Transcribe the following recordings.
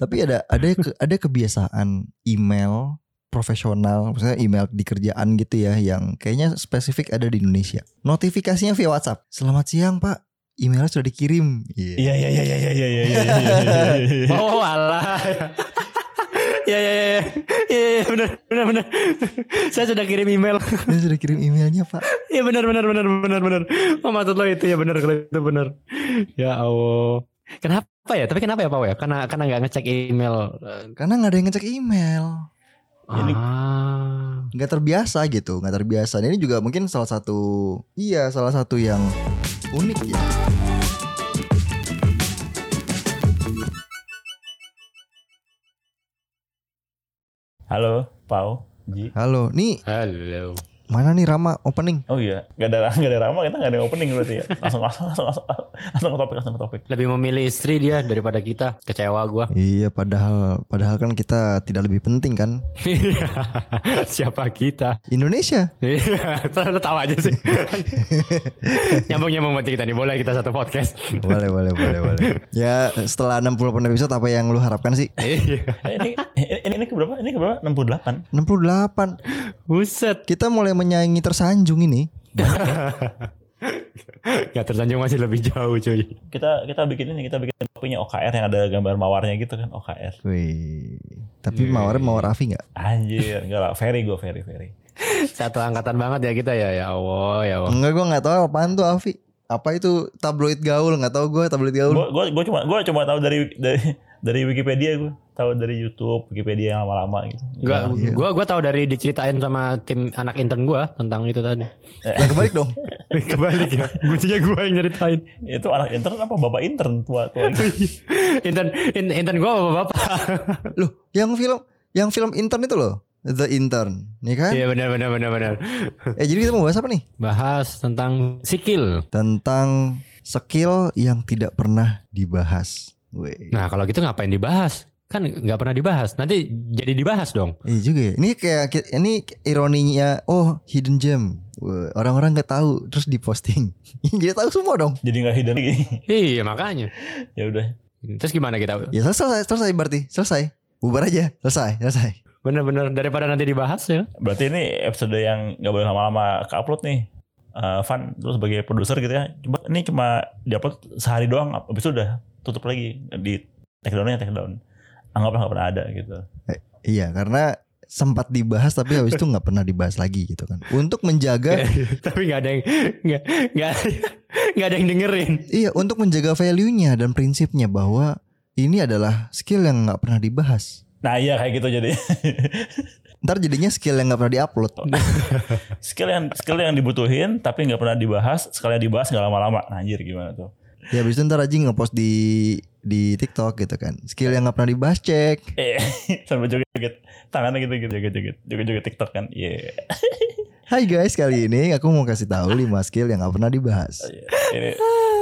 Tapi ada ada ada kebiasaan email profesional, misalnya email di kerjaan gitu ya, yang kayaknya spesifik ada di Indonesia. Notifikasinya via WhatsApp. Selamat siang Pak, emailnya sudah dikirim. Iya iya iya iya iya iya iya. Oh alah. Iya iya iya iya ya benar benar benar. Saya sudah kirim email. Saya sudah kirim emailnya pak. Iya benar benar benar benar benar. Oh maksud lo itu ya benar kalau itu benar. Ya Allah. Kenapa ya? Tapi kenapa ya Pak ya? Karena karena nggak ngecek email. Karena nggak ada yang ngecek email. Ini- Ah. nggak terbiasa gitu, nggak terbiasa. Ini juga mungkin salah satu, iya salah satu yang unik ya. Halo, Pau, Ji. Halo, nih Halo. Mana nih Rama opening? Oh iya, gak ada gak ada Rama kita gak ada opening berarti ya. Langsung langsung langsung langsung, langsung ke topik langsung ke topik. Lebih memilih istri dia daripada kita. Kecewa gua. Iya, padahal padahal kan kita tidak lebih penting kan? Siapa kita? Indonesia. Iya, tahu aja sih. nyambung nyambung buat kita nih. Boleh kita satu podcast. boleh, boleh, boleh, boleh. Ya, setelah 68 episode apa yang lu harapkan sih? Iya. Eh, ini, ini ini ke berapa? Ini ke berapa? 68. 68. Buset. Kita mulai menyaingi tersanjung ini. Gak tersanjung masih lebih jauh cuy. Kita kita bikin ini, kita bikin punya OKR yang ada gambar mawarnya gitu kan, OKR. Wih. Tapi Iya, mawar mawar Afi nggak? Anjir, enggak lah, very gue very very. Satu angkatan banget ya kita ya. Ya Allah, ya Allah. Enggak, gua nggak tahu apaan tuh Afi. Apa itu tabloid gaul? Nggak tahu gue tabloid gaul. Gue gue gue cuma gue cuma tahu dari dari dari Wikipedia gue, tahu dari YouTube, Wikipedia yang lama-lama gitu. Gua, Iya. gua, gua tahu dari diceritain sama tim anak intern gua tentang itu tadi. Lah kebalik dong. Kebalik ya. Gucinya gua yang nyeritain. Itu anak intern apa bapak intern tua tua gitu. intern in- intern gua apa bapak? Loh, yang film yang film intern itu loh. The Intern, nih kan? Iya benar benar benar benar. Eh jadi kita mau bahas apa nih? Bahas tentang sikil. Tentang skill yang tidak pernah dibahas. Weh. Nah kalau gitu ngapain dibahas? Kan nggak pernah dibahas. Nanti jadi dibahas dong. Iya juga ya. Ini kayak ini ironinya oh hidden gem. Orang-orang nggak tahu terus diposting. Jadi tahu semua dong. Jadi nggak hidden lagi. Iya makanya. ya udah. Terus gimana kita? Ya selesai, selesai berarti. Selesai. Bubar aja. Selesai, selesai. Bener-bener daripada nanti dibahas ya. Berarti ini episode yang nggak boleh lama-lama ke upload nih. Eh Van terus sebagai produser gitu ya. Coba ini cuma diupload sehari doang. Habis itu udah tutup lagi di take downnya take down. Anggaplah nggak pernah ada gitu. Iya, karena sempat dibahas tapi habis itu nggak pernah dibahas lagi gitu kan. Untuk menjaga Tapi nggak ada yang nggak nggak nggak ada yang dengerin. iya, untuk menjaga value-nya dan prinsipnya bahwa ini adalah skill yang nggak pernah dibahas. Nah iya kayak gitu jadi. Ntar jadinya skill yang nggak pernah diupload. skill yang skill yang dibutuhin tapi nggak pernah dibahas. Sekali dibahas nggak lama-lama. Nah, anjir gimana tuh? Ya habis itu ntar aja ngepost di di TikTok gitu kan. Skill yang nggak pernah dibahas cek. Eh sambil joget-joget tangannya gitu gitu joget-joget joget-joget TikTok kan. Iya. Hai guys, kali ini aku mau kasih tahu 5 skill yang nggak pernah dibahas. Iya. Ini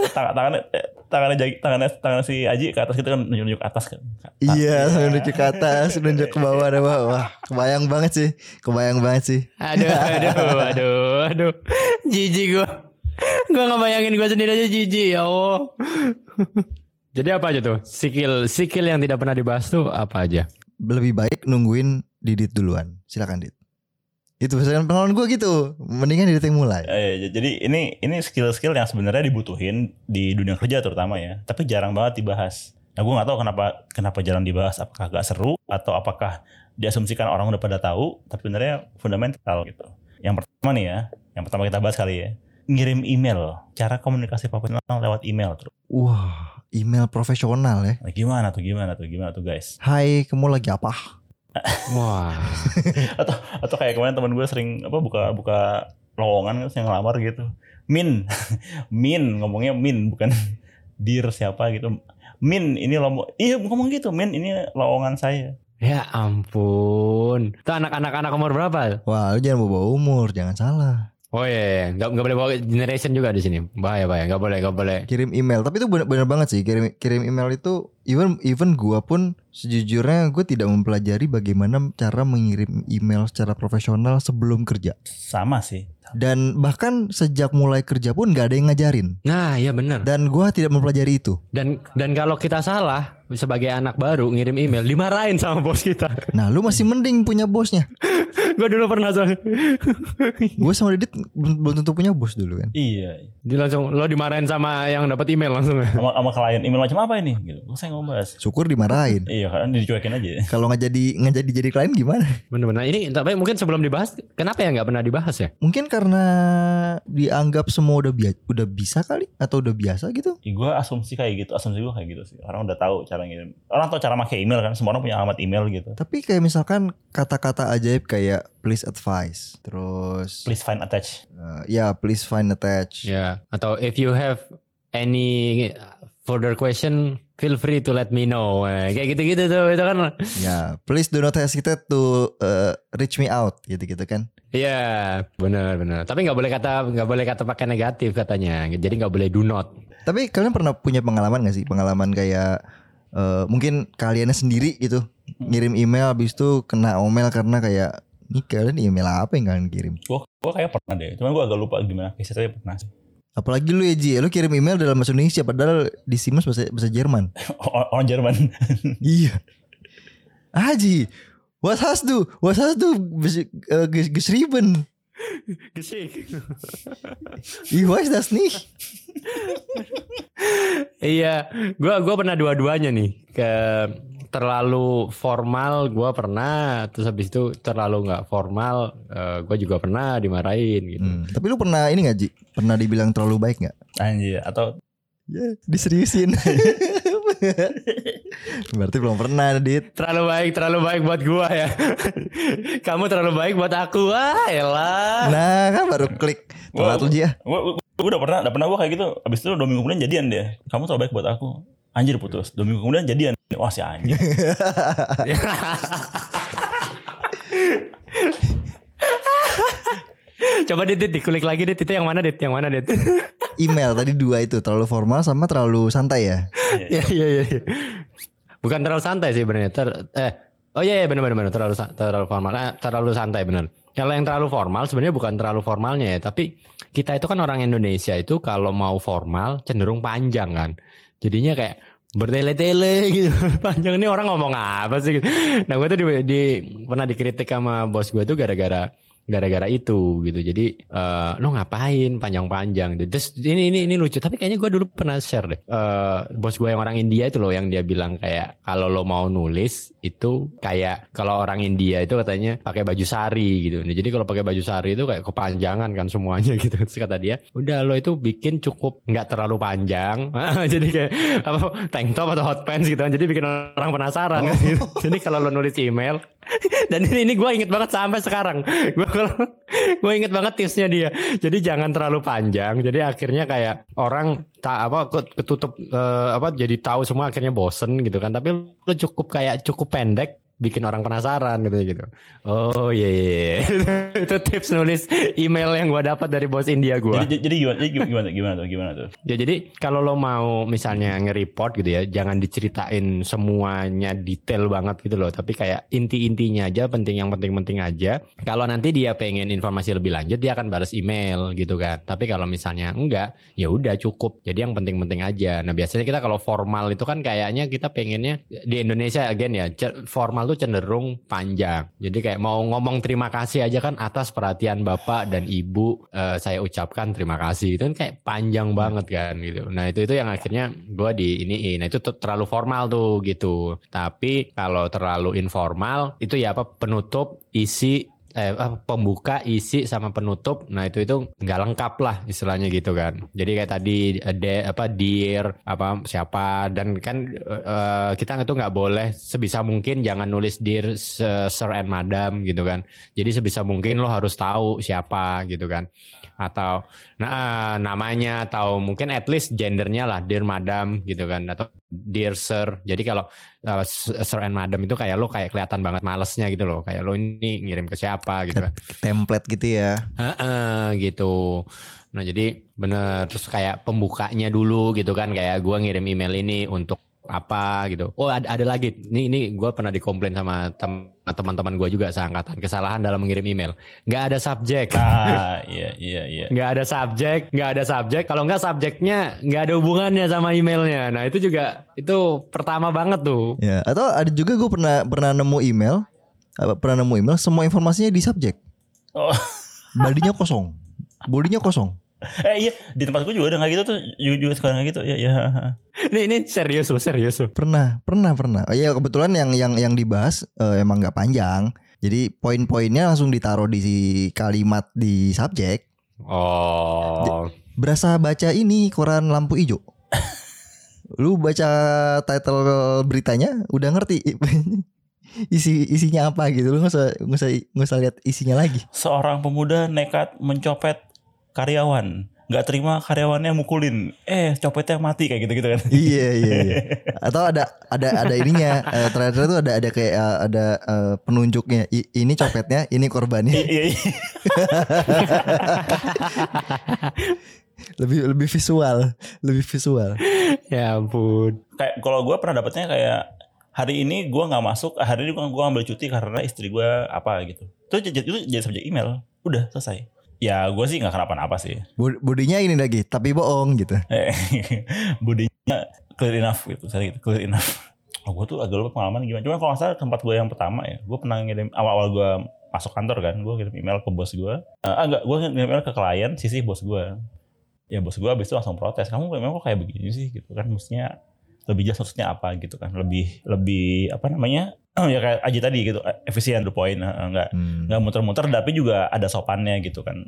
tangan tangannya eh, tangannya jagi- tangannya tangannya si Aji ke atas gitu kan nunjuk atas kan. Iya, sambil nunjuk ke atas, nunjuk ke bawah, ada bawah. Kebayang banget sih, kebayang banget sih. Aduh, aduh, aduh, aduh. Jijik gua. Gua nggak bayangin gua sendiri aja jijik ya Allah. Jadi apa aja tuh? Skill skill yang tidak pernah dibahas tuh apa aja? Lebih baik nungguin Didit duluan. Silakan Dit. Itu misalkan pengalaman gue gitu. Mendingan Didit yang mulai. Eh, jadi ini ini skill-skill yang sebenarnya dibutuhin di dunia kerja terutama ya, tapi jarang banget dibahas. Nah, gue nggak tahu kenapa kenapa jarang dibahas. Apakah gak seru atau apakah diasumsikan orang udah pada tahu, tapi sebenarnya fundamental gitu. Yang pertama nih ya, yang pertama kita bahas kali ya, ngirim email, cara komunikasi profesional lewat email terus. Wah, email profesional ya. Nah, gimana tuh, gimana tuh, gimana tuh guys? Hai, kamu lagi apa? Wah. Atau atau kayak kemarin teman gue sering apa buka buka lowongan terus yang ngelamar gitu. Min, min ngomongnya min bukan dir siapa gitu. Min ini lomo iya ngomong gitu min ini lowongan saya. Ya ampun. Itu anak-anak anak umur berapa? Wah, lu jangan bawa umur, jangan salah. Oh iya, iya. Nggak, nggak boleh bawa generation juga di sini. Bahaya, bahaya. Nggak boleh, nggak boleh. Kirim email, tapi itu bener, bener banget sih. Kirim kirim email itu even even gua pun sejujurnya gue tidak mempelajari bagaimana cara mengirim email secara profesional sebelum kerja. Sama sih. Dan bahkan sejak mulai kerja pun nggak ada yang ngajarin. Nah, iya bener. Dan gua tidak mempelajari itu. Dan dan kalau kita salah sebagai anak baru ngirim email dimarahin sama bos kita. Nah, lu masih mending punya bosnya. gue dulu pernah soalnya. Gue sama Didit belum tentu punya bos dulu kan. Iya. Dia langsung lo dimarahin sama yang dapat email langsung ya. Sama, sama klien email macam apa ini? Gitu. Saya ngombas. Syukur dimarahin. Iya kan dicuekin aja. Kalau nggak jadi nggak jadi jadi klien gimana? Bener-bener. Ini tapi mungkin sebelum dibahas, kenapa ya nggak pernah dibahas ya? Mungkin karena dianggap semua udah bia- udah bisa kali atau udah biasa gitu. Ya, gue asumsi kayak gitu, asumsi gue kayak gitu sih. Orang udah tahu cara ngirim. Orang tahu cara pakai email kan, semua orang punya alamat email gitu. Tapi kayak misalkan kata-kata ajaib kayak please advise, terus Please find attach. uh, ya please find attach. Ya. Atau if you have any further question, feel free to let me know. Eh, kayak gitu-gitu tuh itu kan. Ya, please do not hesitate to uh, reach me out gitu-gitu kan. Iya, benar benar. Tapi nggak boleh kata nggak boleh kata pakai negatif katanya. Jadi nggak boleh do not. Tapi kalian pernah punya pengalaman gak sih? Pengalaman kayak uh, mungkin kaliannya sendiri gitu ngirim email habis itu kena omel karena kayak ini kalian email apa yang kalian kirim? Gue gue kayak pernah deh. Cuman gue agak lupa gimana case tapi pernah sih. Apalagi lu ya Ji, lu kirim email dalam bahasa Indonesia padahal di Siemens bahasa, bahasa Jerman. Orang Jerman. iya. Aji, was hast du? Was hast du bes- äh, ges- geschrieben? Gesik. Ich weiß das nicht. Iya, gua gua pernah dua-duanya nih. Ke terlalu formal gua pernah, terus habis itu terlalu nggak formal eh, gua juga pernah dimarahin gitu. Hmm, Tapi lu pernah ini gak Ji? Pernah dibilang terlalu baik gak? Anjir. Atau Ya, diseriusin. Berarti belum pernah, Dit. Terlalu baik, terlalu baik buat gua ya. Kamu terlalu baik buat aku. Ah, elah. Nah, kan baru klik. Telat lu Ji ya. gue gue udah pernah, udah pernah gue kayak gitu. Abis itu dua minggu kemudian jadian dia. Kamu terlalu baik buat aku. Anjir putus. Dua minggu kemudian jadian. Wah si anjir. Coba dit, dit, dikulik lagi dit, itu yang mana dit, yang mana dit? Email tadi dua itu terlalu formal sama terlalu santai ya. Iya iya iya. iya. Bukan terlalu santai sih benernya. Ter, eh, oh iya iya benar benar benar terlalu terlalu formal, eh, terlalu santai benar. Kalau yang terlalu formal sebenarnya bukan terlalu formalnya ya, tapi kita itu kan orang Indonesia itu kalau mau formal cenderung panjang kan. Jadinya kayak bertele-tele gitu. Panjang ini orang ngomong apa sih? Nah, gue tuh di, di- pernah dikritik sama bos gue tuh gara-gara gara-gara itu gitu. Jadi eh lo ngapain? Panjang-panjang. Gitu. terus ini ini ini lucu. Tapi kayaknya gue dulu pernah share deh. Eh bos gue yang orang India itu loh yang dia bilang kayak kalau lo mau nulis itu kayak kalau orang India itu katanya pakai baju sari gitu. Nah, jadi kalau pakai baju sari itu kayak kepanjangan kan semuanya gitu. Terus kata dia udah lo itu bikin cukup nggak terlalu panjang. Jadi kayak apa tank top atau hot pants gitu kan. Jadi bikin orang penasaran. Kan, gitu. jadi kalau lo nulis email dan ini, ini gue inget banget sampai sekarang. Gue gue inget banget tipsnya dia. Jadi jangan terlalu panjang. Jadi akhirnya kayak orang tak apa ke- ketutup eh, apa jadi tahu semua akhirnya bosen gitu kan. Tapi lu cukup kayak cukup pendek bikin orang penasaran gitu gitu oh iya iya, iya. itu tips nulis email yang gue dapat dari bos India gue jadi, jadi gimana? Gimana? Gimana tuh? Gimana tuh? Ya jadi kalau lo mau misalnya nge-report gitu ya, jangan diceritain semuanya detail banget gitu loh, tapi kayak inti-intinya aja, penting yang penting-penting aja. Kalau nanti dia pengen informasi lebih lanjut, dia akan balas email gitu kan. Tapi kalau misalnya enggak, ya udah cukup. Jadi yang penting-penting aja. Nah biasanya kita kalau formal itu kan kayaknya kita pengennya di Indonesia again ya, formal tuh cenderung panjang. Jadi kayak mau ngomong terima kasih aja kan atas perhatian bapak dan ibu eh, saya ucapkan terima kasih. Itu kan kayak panjang banget kan gitu. Nah itu itu yang akhirnya gue di ini, nah itu tuh terlalu formal tuh gitu. Tapi kalau terlalu informal itu ya apa penutup isi eh pembuka isi sama penutup. Nah itu itu nggak lengkap lah istilahnya gitu kan. Jadi kayak tadi eh, de, apa dear apa siapa. Dan kan eh, kita itu nggak boleh sebisa mungkin jangan nulis dear sir and madam gitu kan. Jadi sebisa mungkin lo harus tahu siapa gitu kan atau nah namanya atau mungkin at least gendernya lah dear madam gitu kan atau dear sir. Jadi kalau uh, sir and madam itu kayak lo kayak kelihatan banget malesnya gitu loh. Kayak lo ini ngirim ke siapa gitu kan. Template gitu ya. Heeh, gitu. Nah jadi bener terus kayak pembukanya dulu gitu kan. Kayak gua ngirim email ini untuk apa gitu. Oh ada, ada lagi. Ini ini gue pernah dikomplain sama tem- teman-teman gue juga seangkatan kesalahan dalam mengirim email. Nggak ada subjek. Ah, iya iya iya. nggak ada subjek, nggak ada subjek. Kalau nggak subjeknya nggak ada hubungannya sama emailnya. Nah itu juga itu pertama banget tuh. Ya, atau ada juga gue pernah pernah nemu email, apa, pernah nemu email semua informasinya di subjek. Oh. Badinya kosong. Bodinya kosong. Eh iya, di tempat gue juga ada nggak gitu tuh. Juga, juga sekarang nggak gitu. Ya ya. Ini ini serius loh, serius loh. Pernah, pernah, pernah. Oh, iya kebetulan yang yang yang dibahas eh, emang nggak panjang. Jadi poin-poinnya langsung ditaruh di kalimat di subjek. Oh. Berasa baca ini koran lampu hijau. Lu baca title beritanya udah ngerti isi isinya apa gitu. Lu nggak usah nggak usah nggak usah lihat isinya lagi. Seorang pemuda nekat mencopet karyawan. Nggak terima karyawannya mukulin. Eh, copetnya mati kayak gitu-gitu kan. iya iya iya. Atau ada ada ada ininya eh, terakhir tuh ada ada kayak eh, ada eh, penunjuknya. I- ini copetnya, ini korbannya. Iya iya. lebih lebih visual, lebih visual. ya ampun. Kayak kalau gue pernah dapetnya kayak hari ini gue nggak masuk, hari ini gue gue ambil cuti karena istri gue apa gitu. Itu jadi itu jadi subjek email. Udah selesai. Ya gue sih nggak kenapa-napa sih. Bodinya ini lagi, tapi bohong gitu. Eh, Bodinya clear enough gitu, saya gitu clear enough. Oh, gue tuh agak lupa pengalaman gimana. Cuma kalau salah tempat gue yang pertama ya, gue pernah ngirim awal-awal gue masuk kantor kan, gue kirim email ke bos gue. Ah enggak, gue ngirim email ke klien, sisi bos gue. Ya bos gue abis itu langsung protes, kamu memang kok kayak begini sih gitu kan, mestinya lebih jelas maksudnya apa gitu kan, lebih lebih apa namanya? ya kayak aja tadi gitu, efisien the point, enggak Hmm. nggak muter-muter tapi juga ada sopannya gitu kan.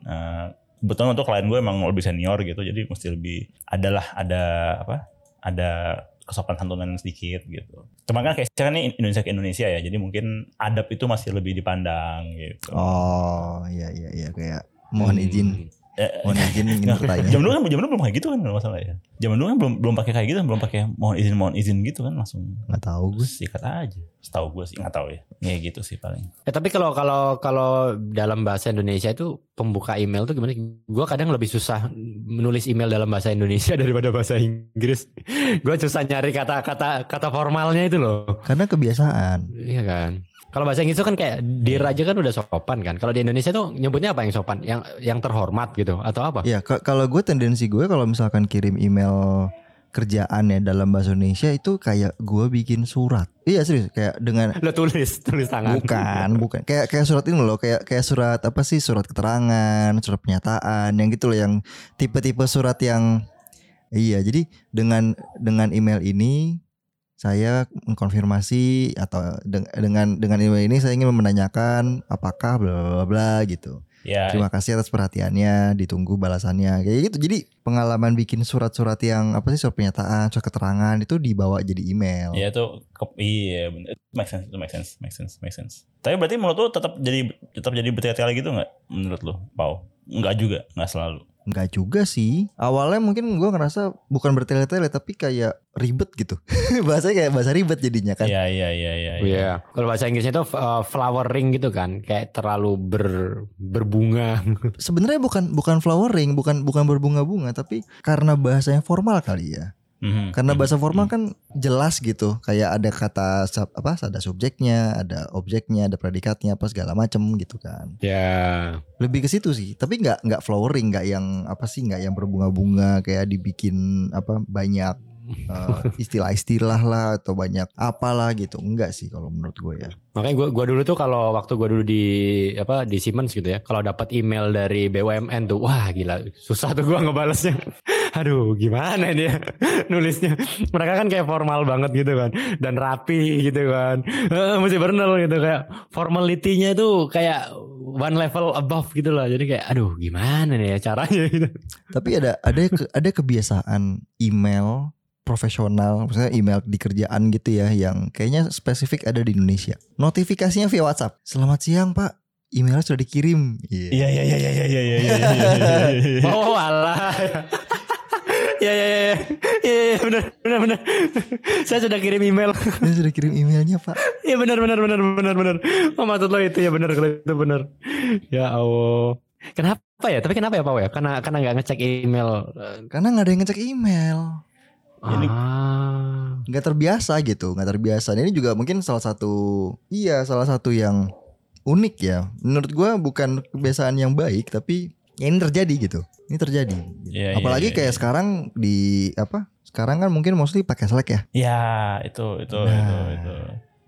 Kebetulan untuk klien gue emang lebih senior gitu jadi mesti lebih adalah ada apa ada kesopan santunan sedikit gitu. Cuman kan kayak sekarang ini Indonesia ke Indonesia ya jadi mungkin adab itu masih lebih dipandang gitu. Oh iya iya iya. Kayak mohon Hmm. izin, mohon izin ingin bertanya. Zaman dulu kan zaman dulu belum kayak gitu kan nggak masalah ya. Zaman dulu kan belum belum pakai kayak gitu, belum pakai mohon izin mohon izin gitu kan langsung Nggak tahu gue. sikat aja. Setahu gue sih nggak tahu ya. Kayak gitu sih paling. Eh, tapi kalau kalau kalau dalam bahasa Indonesia itu pembuka email tuh gimana? Gue kadang lebih susah menulis email dalam bahasa Indonesia daripada bahasa Inggris. Gue susah nyari kata-kata kata formalnya itu loh. Karena kebiasaan. Iya kan. Kalau bahasa Inggris itu kan kayak dir aja kan udah sopan kan. Kalau di Indonesia tuh nyebutnya apa yang sopan? Yang yang terhormat gitu atau apa? Ya ka- kalau gue tendensi gue kalau misalkan kirim email kerjaan ya dalam bahasa Indonesia itu kayak gue bikin surat. Iya serius kayak dengan Lo tulis tulis tangan. bukan bukan kayak kayak surat ini loh kayak kayak surat apa sih surat keterangan surat pernyataan yang gitu loh yang tipe-tipe surat yang iya jadi dengan dengan email ini saya mengkonfirmasi atau deng- dengan dengan email ini saya ingin menanyakan apakah bla bla bla, gitu Ya, terima kasih atas perhatiannya ditunggu balasannya kayak gitu jadi pengalaman bikin surat-surat yang apa sih surat pernyataan surat keterangan itu dibawa jadi email Ya itu ke, iya bener. Itu make sense, itu make sense, make sense, make sense. Tapi berarti menurut lu tetap jadi tetap jadi bertele-tele gitu nggak? Menurut lu, Pau? Enggak juga, nggak selalu. Enggak juga sih. Awalnya mungkin gua ngerasa bukan bertele-tele tapi kayak ribet gitu. Bahasanya kayak bahasa ribet jadinya kan. Iya iya iya iya. Iya. Kalau bahasa Inggrisnya itu uh, flowering gitu kan, kayak terlalu ber berbunga. Sebenarnya bukan bukan flowering, bukan bukan berbunga-bunga tapi karena bahasanya formal kali ya. Mhm, Karena mhm, bahasa formal mhm. kan jelas gitu. Kayak ada kata sub- apa? Ada subjeknya, ada objeknya, ada predikatnya apa segala macem gitu kan. ya. Lebih ke situ sih. Tapi nggak nggak flowering, nggak yang apa sih? nggak yang berbunga-bunga kayak dibikin apa banyak eh, istilah-istilah lah atau banyak apalah gitu. Enggak sih kalau menurut gue ya. Makanya gua gua dulu tuh kalau waktu gua dulu di apa di Siemens gitu ya, kalau dapat email dari BUMN tuh, wah gila, susah tuh gua ngebalesnya. Aduh, gimana dia nulisnya? Mereka kan kayak formal banget gitu kan, dan rapi gitu kan, Eh, mesti bener gitu kayak formality-nya tuh kayak one level above gitu lah. Jadi kayak, aduh, gimana nih ya caranya gitu. Tapi ada ada ada kebiasaan email profesional, maksudnya email di kerjaan gitu ya, yang kayaknya spesifik ada di Indonesia. Notifikasinya via WhatsApp. Selamat siang Pak, emailnya sudah dikirim. Iya. Iya iya iya iya iya iya iya iya, iya. iya. Oh alah. Ya ya ya ya ya ya, benar benar benar. Saya sudah kirim email. Dia sudah kirim emailnya Pak. Iya benar benar benar benar benar. Oh maksud lo itu ya benar kalau itu benar. Ya Allah. Kenapa ya? Tapi kenapa ya Pak ya? Karena karena nggak ngecek email. Karena nggak ada yang ngecek email. Ini- Ah. nggak terbiasa gitu nggak terbiasa Dan ini juga mungkin salah satu iya salah satu yang unik ya menurut gua bukan kebiasaan yang baik tapi ya ini terjadi gitu ini terjadi iya, apalagi iya, kayak iya. sekarang di apa sekarang kan mungkin mostly pakai Slack ya Ya itu itu Nah. itu itu.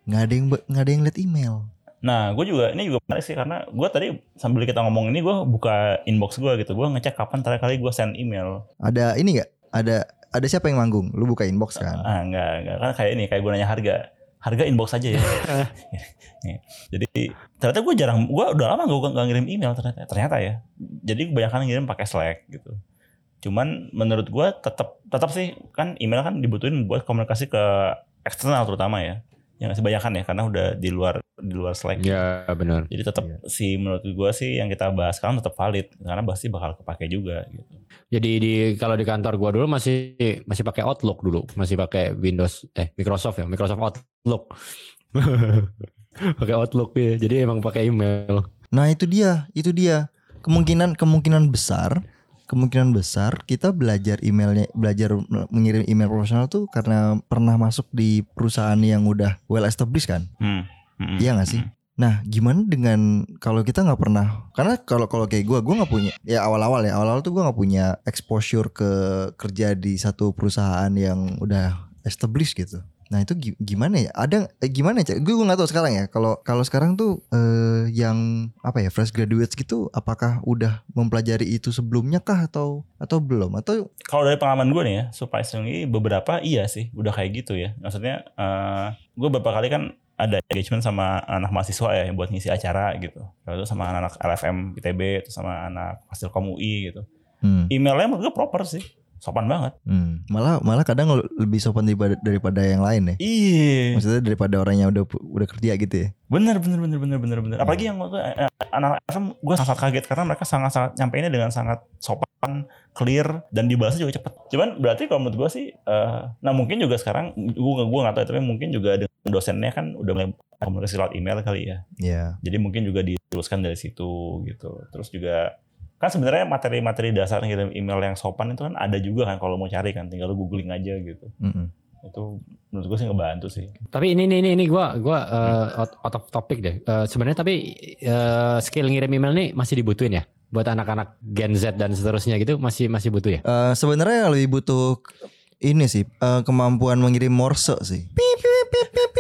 nggak ada yang nggak ada yang lihat email Nah, gue juga ini juga menarik sih karena gue tadi sambil kita ngomong ini gue buka inbox gue gitu. Gue ngecek kapan terakhir kali gue send email. ada ini nggak ada ada siapa yang manggung lu buka inbox kan Ah enggak, enggak kan kayak ini kayak gue nanya harga. Harga inbox aja ya. Jadi ternyata gue jarang, gue udah lama gue gak ngirim email ternyata, ternyata ya. Jadi kebanyakan ngirim pakai Slack gitu. Cuman menurut gue tetap tetap sih kan email kan dibutuhin buat komunikasi ke eksternal terutama ya. Yang kebanyakan ya karena udah di luar di luar Slack. Ya benar. Jadi tetap Iya. si menurut gue sih yang kita bahas sekarang tetap valid karena pasti bakal kepake juga gitu. Jadi di kalau di kantor gua dulu masih masih pakai Outlook dulu, masih pakai Windows eh Microsoft ya, Microsoft Outlook. pakai Outlook ya. Jadi emang pakai email. Nah itu dia, itu dia kemungkinan kemungkinan besar, kemungkinan besar kita belajar emailnya, belajar mengirim email profesional tuh karena pernah masuk di perusahaan yang udah well established kan, Hmm. Mm-mm. iya nggak sih? Nah gimana dengan kalau kita nggak pernah, karena kalau kalau kayak gue, gue nggak punya, ya awal-awal ya, awal-awal tuh gue nggak punya exposure ke kerja di satu perusahaan yang udah established gitu. Nah itu gi- gimana ya? Ada eh, gimana ya? Gue nggak tahu sekarang ya. Kalau kalau sekarang tuh eh, yang apa ya fresh graduates gitu, apakah udah mempelajari itu sebelumnya kah atau atau belum? Atau Kalau dari pengalaman gue nih ya, surprisingly beberapa iya sih udah kayak gitu ya. Maksudnya eh gue beberapa kali kan ada engagement sama anak mahasiswa ya buat ngisi acara gitu. Lalu sama anak LFM ITB, terus sama anak Fasilkom UI gitu. hmm, Emailnya menurut gue proper sih, sopan banget. hmm, malah malah kadang lebih sopan daripada daripada yang lain ya. Iya, Maksudnya daripada orang yang udah udah kerja gitu ya. bener bener bener bener bener bener. Apalagi yang waktu eh, anak LFM gue sangat kaget karena mereka sangat sangat nyampeinnya dengan sangat sopan, clear dan dibalasnya juga cepet. Cuman berarti kalau menurut gue sih, eh, nah mungkin juga sekarang gue gue nggak tahu tapi mungkin juga dengan dosennya kan udah mulai komunikasi lewat email kali ya. Ya. Jadi mungkin juga diteruskan dari situ gitu. Terus juga kan sebenarnya materi-materi dasar ngirim email yang sopan itu kan ada juga kan kalau mau cari kan tinggal lu googling aja gitu. mm-mm. Itu menurut gue sih ngebantu sih. Tapi ini ini ini, ini gua gua eh, out, out of topic deh. Eh, sebenarnya tapi eh, skill ngirim email nih masih dibutuhin ya buat anak-anak Gen Z dan seterusnya gitu masih masih butuh ya. Eh, Sebenarnya lebih butuh ini sih eh, kemampuan mengirim morse sih. Pip, pip, pip, pip.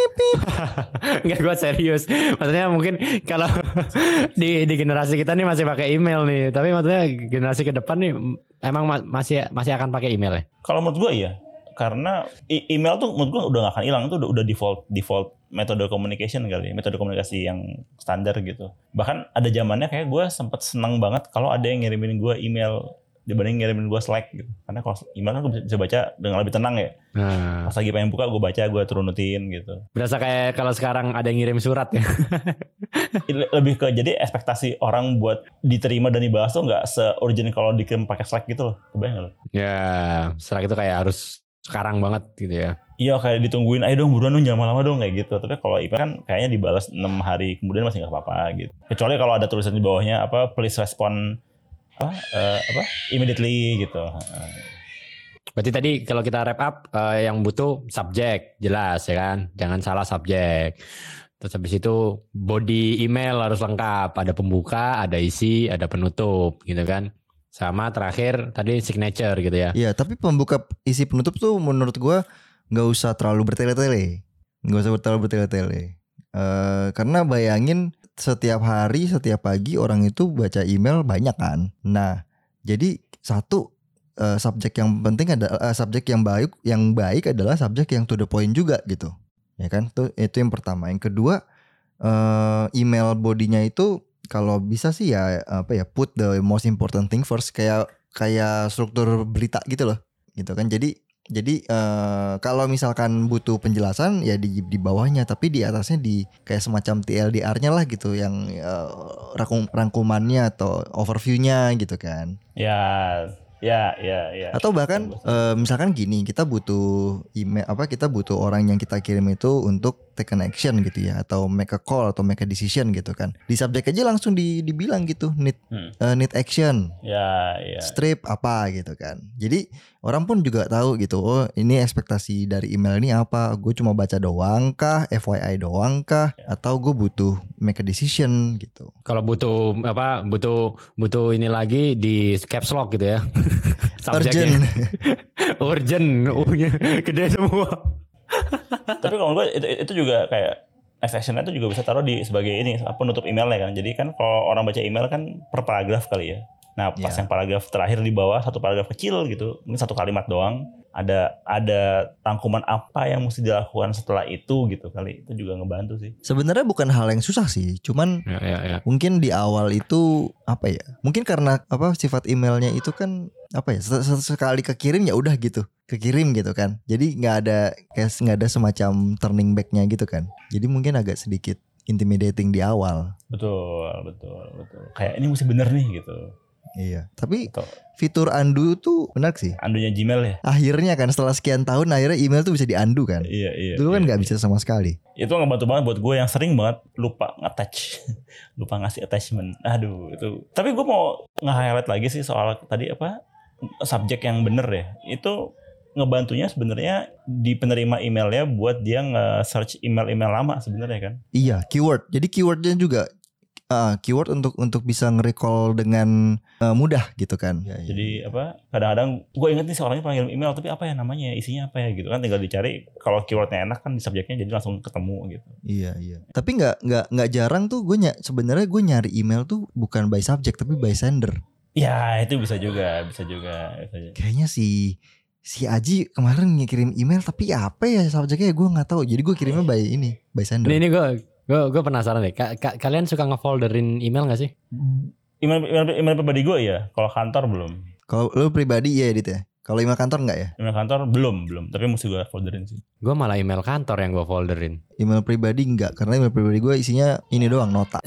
Enggak gua serius. Maksudnya mungkin kalau di di generasi kita nih masih pakai email nih, tapi maksudnya generasi ke depan nih emang ma- masih masih akan pakai email ya. Kalau menurut gue iya, karena email tuh menurut gue udah gak akan hilang itu udah, udah default default metode communication kali, ya, metode komunikasi yang standar gitu. Bahkan ada zamannya kayak gue sempet seneng banget kalau ada yang ngirimin gue email dibanding ngirimin gue Slack gitu. Karena kalau email kan gue bisa, baca dengan lebih tenang ya. Nah, Pas lagi pengen buka gue baca, gue turunutin gitu. berasa kayak kalau sekarang ada yang ngirim surat ya. Le- Lebih ke jadi ekspektasi orang buat diterima dan dibahas tuh nggak se-urgent kalau dikirim pakai Slack gitu loh. Kebayang nggak lo? ya, setelah itu kayak harus sekarang banget gitu ya. Iya kayak ditungguin, ayo dong buruan dong jangan lama-lama dong kayak gitu. Tapi kalau email kan kayaknya dibalas 6 hari kemudian masih nggak apa-apa gitu. Kecuali kalau ada tulisan di bawahnya apa please respond apa eh, apa immediately gitu. Heeh. Berarti tadi kalau kita wrap up eh, yang butuh subjek jelas ya kan, jangan salah subjek. Terus habis itu body email harus lengkap, ada pembuka, ada isi, ada penutup gitu kan. Sama terakhir tadi signature gitu ya. Iya, tapi pembuka isi penutup tuh menurut gua nggak usah terlalu bertele-tele. Nggak usah terlalu bertele-tele. Eh karena bayangin setiap hari, setiap pagi orang itu baca email banyak kan. Nah, jadi satu eh, subjek yang penting adalah eh, subjek yang baik, yang baik adalah subjek yang to the point juga gitu. Ya kan? Itu itu yang pertama. Yang kedua eh email bodinya itu kalau bisa sih ya apa ya put the most important thing first kayak kayak struktur berita gitu loh gitu kan jadi jadi eh, kalau misalkan butuh penjelasan ya di di bawahnya tapi di atasnya di kayak semacam TLDR-nya lah gitu yang eh, rangkum rangkumannya atau overview-nya gitu kan Ya ya ya ya. atau bahkan eh, misalkan gini kita butuh email apa kita butuh orang yang kita kirim itu untuk take an action gitu ya atau make a call atau make a decision gitu kan. Di subjek aja langsung di, dibilang gitu need Hmm. uh, need action, Ya, ya. strip apa gitu kan. Jadi orang pun juga tahu gitu. Oh, ini ekspektasi dari email ini apa? Gue cuma baca doang kah? FYI doang kah? Atau gue butuh make a decision gitu. Kalau butuh apa butuh butuh ini lagi di caps lock gitu ya. Urgent. Urgent. U-nya gede semua. Tapi kalau gue itu, itu juga kayak actionnya itu juga bisa taruh di sebagai ini apa nutup emailnya kan. Jadi kan kalau orang baca email kan per paragraf kali ya. Nah pas Iya. yang paragraf terakhir di bawah satu paragraf kecil gitu, mungkin satu kalimat doang. Ada ada rangkuman apa yang mesti dilakukan setelah itu gitu kali. Itu juga ngebantu sih. Sebenarnya bukan hal yang susah sih, cuman Ya, ya, ya. mungkin di awal itu apa ya mungkin karena apa sifat emailnya itu kan apa ya se- se- sekali kekirim ya udah gitu kekirim gitu kan jadi nggak ada kayak nggak ada semacam turning backnya gitu kan jadi mungkin agak sedikit intimidating di awal Betul, betul, betul. Kayak ini mesti bener nih gitu. Iya tapi Atau fitur undo tuh benar sih andunya Gmail ya. akhirnya kan setelah sekian tahun akhirnya email tuh bisa diandu kan Iya, iya. dulu kan iya, nggak iya. bisa sama sekali Itu ngebantu banget buat gue yang sering banget lupa nge-attach. lupa ngasih attachment. Aduh, itu. Tapi gue mau nge-highlight lagi sih soal tadi apa? subjek yang bener ya. Itu ngebantunya sebenarnya di penerima emailnya buat dia nge-search email-email lama sebenarnya kan. iya keyword jadi keywordnya juga ah, keyword untuk untuk bisa nge-recall dengan eh, mudah gitu kan Ya, ya. Jadi apa? Kadang-kadang gue inget nih seorangnya pernah ngirim email tapi apa ya namanya, isinya apa ya gitu kan tinggal dicari. Kalau keywordnya enak kan di subjeknya jadi langsung ketemu gitu. Iya iya. Tapi nggak nggak nggak jarang tuh gue ny sebenarnya gue nyari email tuh bukan by subject tapi by sender. Ya itu bisa juga, bisa juga. Bisa juga. Kayaknya si si Aji kemarin ngirim email tapi apa ya subjeknya gue nggak tahu. Jadi gue kirimnya by ini by sender. Ini ini gue gue gue penasaran deh. Ka- ka- kalian suka ngefolderin email gak sih? Email, email, email pribadi gue ya, kalau kantor belum. Kalau lu pribadi ya Edit ya. Kalau email kantor nggak ya? Email kantor belum, belum. Tapi mesti gue folderin sih. Gue malah email kantor yang gue folderin. Email pribadi nggak karena email pribadi gue isinya ini doang nota.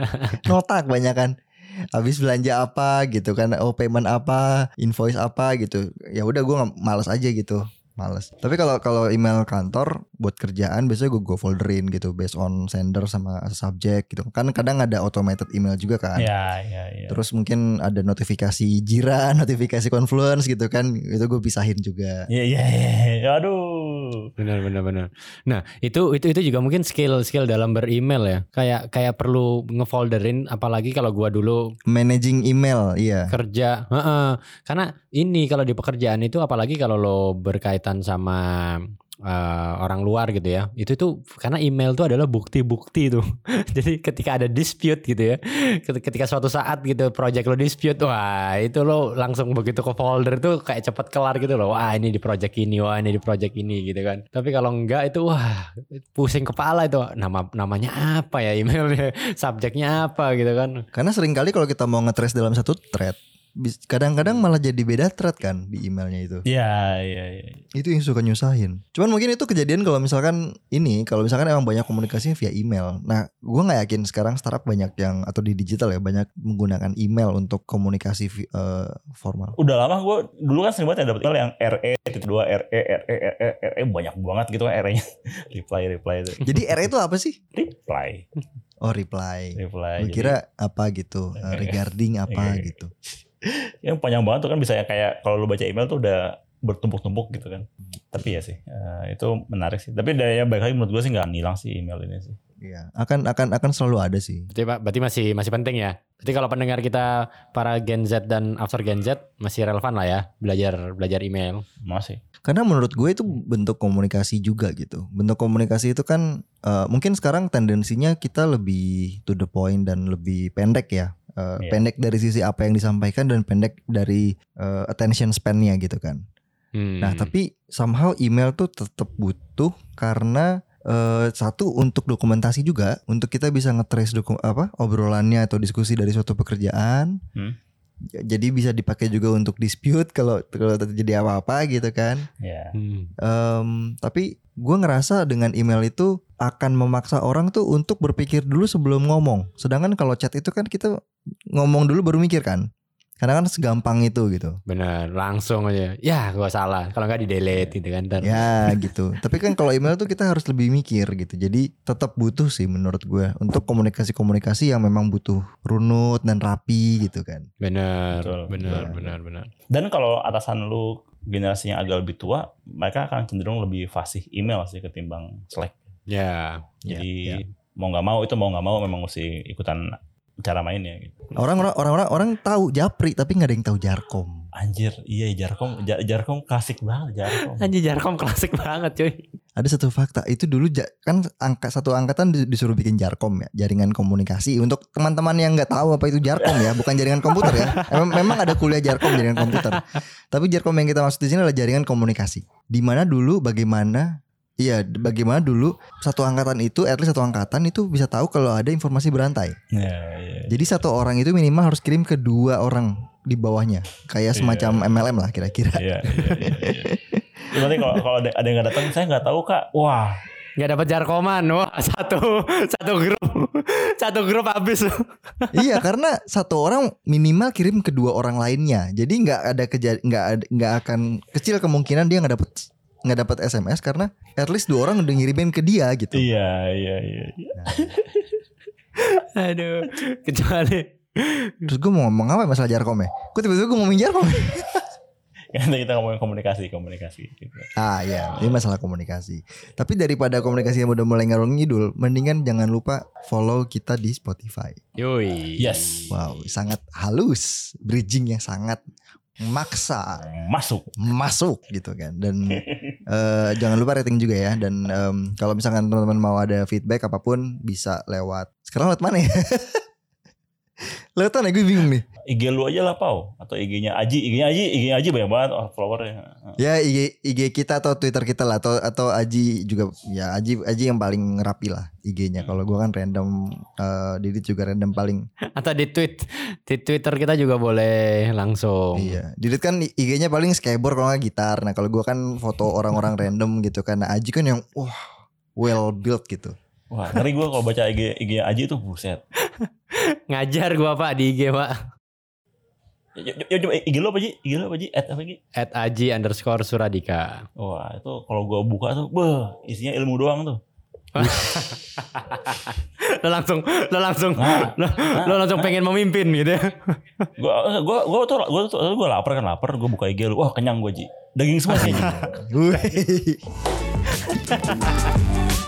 nota kebanyakan. Habis belanja apa gitu kan, oh payment apa, invoice apa gitu. Ya udah gue malas aja gitu. Males. Tapi kalau kalau email kantor buat kerjaan biasanya gue gue folderin gitu based on sender sama subject gitu. Kan kadang ada automated email juga kan. Ya, ya, ya. Terus mungkin ada notifikasi Jira, notifikasi Confluence gitu kan. Itu gue pisahin juga. Iya, iya, iya. Aduh. Benar benar benar. Nah itu itu itu juga mungkin skill skill dalam beremail ya. Kayak kayak perlu ngefolderin. Apalagi kalau gua dulu Managing email, iya. kerja. Heeh. Karena ini kalau di pekerjaan itu apalagi kalau lo berkaitan sama eh, orang luar gitu ya. Itu tuh karena email tuh adalah bukti-bukti tuh. Jadi ketika ada dispute gitu ya. ket- Ketika suatu saat gitu project lo dispute, wah itu lo langsung begitu ke folder tuh kayak cepet kelar gitu loh. Wah ini di project ini, wah ini di project ini gitu kan. Tapi kalau enggak itu wah pusing kepala itu. Nama namanya apa ya emailnya, subjeknya apa gitu kan. Karena sering kali kalau kita mau nge-trace dalam satu thread, kadang-kadang malah jadi beda thread kan di emailnya itu. Iya, iya, iya. Itu yang suka nyusahin. Cuman mungkin itu kejadian kalau misalkan ini, kalau misalkan emang banyak komunikasinya via email. Nah, gua nggak yakin sekarang startup banyak yang atau di digital ya banyak menggunakan email untuk komunikasi eh, formal. Udah lama gue dulu kan sering banget ya dapet email yang RE titik dua RE RE RE RE banyak banget gitu kan RE-nya. reply reply itu. Jadi R itu apa sih? Reply, Oh reply. reply. Gue Jadi, kira apa gitu, eh, regarding apa gitu. Yang panjang banget tuh kan bisa ya kayak kalau lu baca email tuh udah bertumpuk-tumpuk gitu kan. Tapi ya sih, eh, itu menarik sih. Tapi daya baik lagi menurut gue sih nggak hilang sih email ini sih. Iya, akan akan akan selalu ada sih. Berarti, Pak, berarti masih masih penting ya. Berarti kalau pendengar kita para Gen Z dan after Gen Z masih relevan lah ya belajar belajar email. Masih. Karena menurut gue itu bentuk komunikasi juga gitu. Bentuk komunikasi itu kan eh, mungkin sekarang tendensinya kita lebih to the point dan lebih pendek ya. Eh, Iya. Pendek dari sisi apa yang disampaikan dan pendek dari eh, attention span-nya gitu kan. Hmm. Nah tapi somehow email tuh tetap butuh karena eh, satu untuk dokumentasi juga untuk kita bisa nge-trace doku- apa obrolannya atau diskusi dari suatu pekerjaan. Hmm. Jadi bisa dipakai juga untuk dispute kalau kalau terjadi apa-apa gitu kan. Ya. Hmm. Em, tapi gue ngerasa dengan email itu akan memaksa orang tuh untuk berpikir dulu sebelum ngomong. Sedangkan kalau chat itu kan kita ngomong dulu baru mikir kan. Karena kan segampang itu gitu. Bener, langsung aja. Ya, gua salah. Kalau nggak di delete gitu kan. Ntar. Ya gitu. Tapi kan kalau email tuh kita harus lebih mikir gitu. Jadi tetap butuh sih menurut gue untuk komunikasi-komunikasi yang memang butuh runut dan rapi gitu kan. Bener, Betul, bener, betul. bener, bener. Dan kalau atasan lu generasinya agak lebih tua, mereka akan cenderung lebih fasih email sih ketimbang Slack. Ya, Ya, Jadi ya. mau nggak mau itu mau nggak mau memang mesti ikutan cara mainnya gitu. Orang-orang orang-orang orang tahu Japri tapi nggak ada yang tahu Jarkom. Anjir, iya Jarkom, Ja- Jarkom klasik banget Jarkom. anjir Jarkom klasik banget cuy. Ada satu fakta itu dulu kan angka satu angkatan di- disuruh bikin Jarkom ya, jaringan komunikasi. Untuk teman-teman yang nggak tahu apa itu Jarkom ya, bukan jaringan komputer ya. Emang, memang ada kuliah Jarkom jaringan komputer. Tapi Jarkom yang kita maksud di sini adalah jaringan komunikasi. Di mana dulu bagaimana Iya, bagaimana dulu satu angkatan itu, at least satu angkatan itu bisa tahu kalau ada informasi berantai. Iya, iya. Jadi satu orang itu minimal harus kirim ke dua orang di bawahnya, kayak Iya. semacam MLM lah kira-kira. Iya, iya, iya, iya. Nanti kalau kalau ada, ada yang nggak datang, saya nggak tahu kak. Wah, Nggak dapat Jarkoman. Wah, satu satu grup. Satu grup habis. iya karena satu orang minimal kirim ke dua orang lainnya jadi nggak ada keja nggak ada- nggak akan kecil kemungkinan dia nggak dapet nggak dapat SMS karena at least dua orang udah ngirimin ke dia gitu iya, iya, iya. iya. Aduh, kecuali terus gue mau ngomong apa ya masalah Jarkom ya gue tiba-tiba gue ngomongin Jarkom Nanti kita ngomongin komunikasi, komunikasi. Gitu. ah iya ini masalah komunikasi tapi daripada komunikasi yang udah mulai ngarung ngidul mendingan jangan lupa follow kita di Spotify Yoi. Yes. wow sangat halus bridging yang sangat maksa. Masuk. masuk gitu kan. Dan eh, jangan lupa rating juga ya. Dan em, kalau misalkan teman-teman mau ada feedback apa pun bisa lewat. Sekarang lewat mana ya? Lewat mana? Gue bingung nih IG lu aja lah Pau. Atau IG-nya Aji, IG-nya Aji, IG-nya Aji banyak banget oh, followernya. ya IG IG kita atau Twitter kita lah atau atau Aji juga ya Aji Aji yang paling rapi lah IG-nya kalau gue kan random eh, Didit juga random paling. Atau di tweet di Twitter kita juga boleh langsung. iya. Didit kan IG-nya paling skateboard kalau nggak gitar. Nah kalau gue kan foto orang-orang random gitu kan. Nah Aji kan yang wah well built gitu. Wah, ngeri gue kalau baca IG IG-nya Aji tuh buset. Ngajar gua Pak di IG Pak. Ya, coba IG lu apa Ji? IG lu apa Ji? At apa Ji? At Aji underscore Suradika. Wah, itu kalau gua buka tuh, beh, isinya ilmu doang tuh. Lo langsung lo langsung Nah, lo, lo langsung pengen memimpin gitu ya. gua gua gua tuh gua tuh gua lapar kan lapar, gua buka IG lu. Wah, kenyang gua Ji. Daging semua sih. Wih.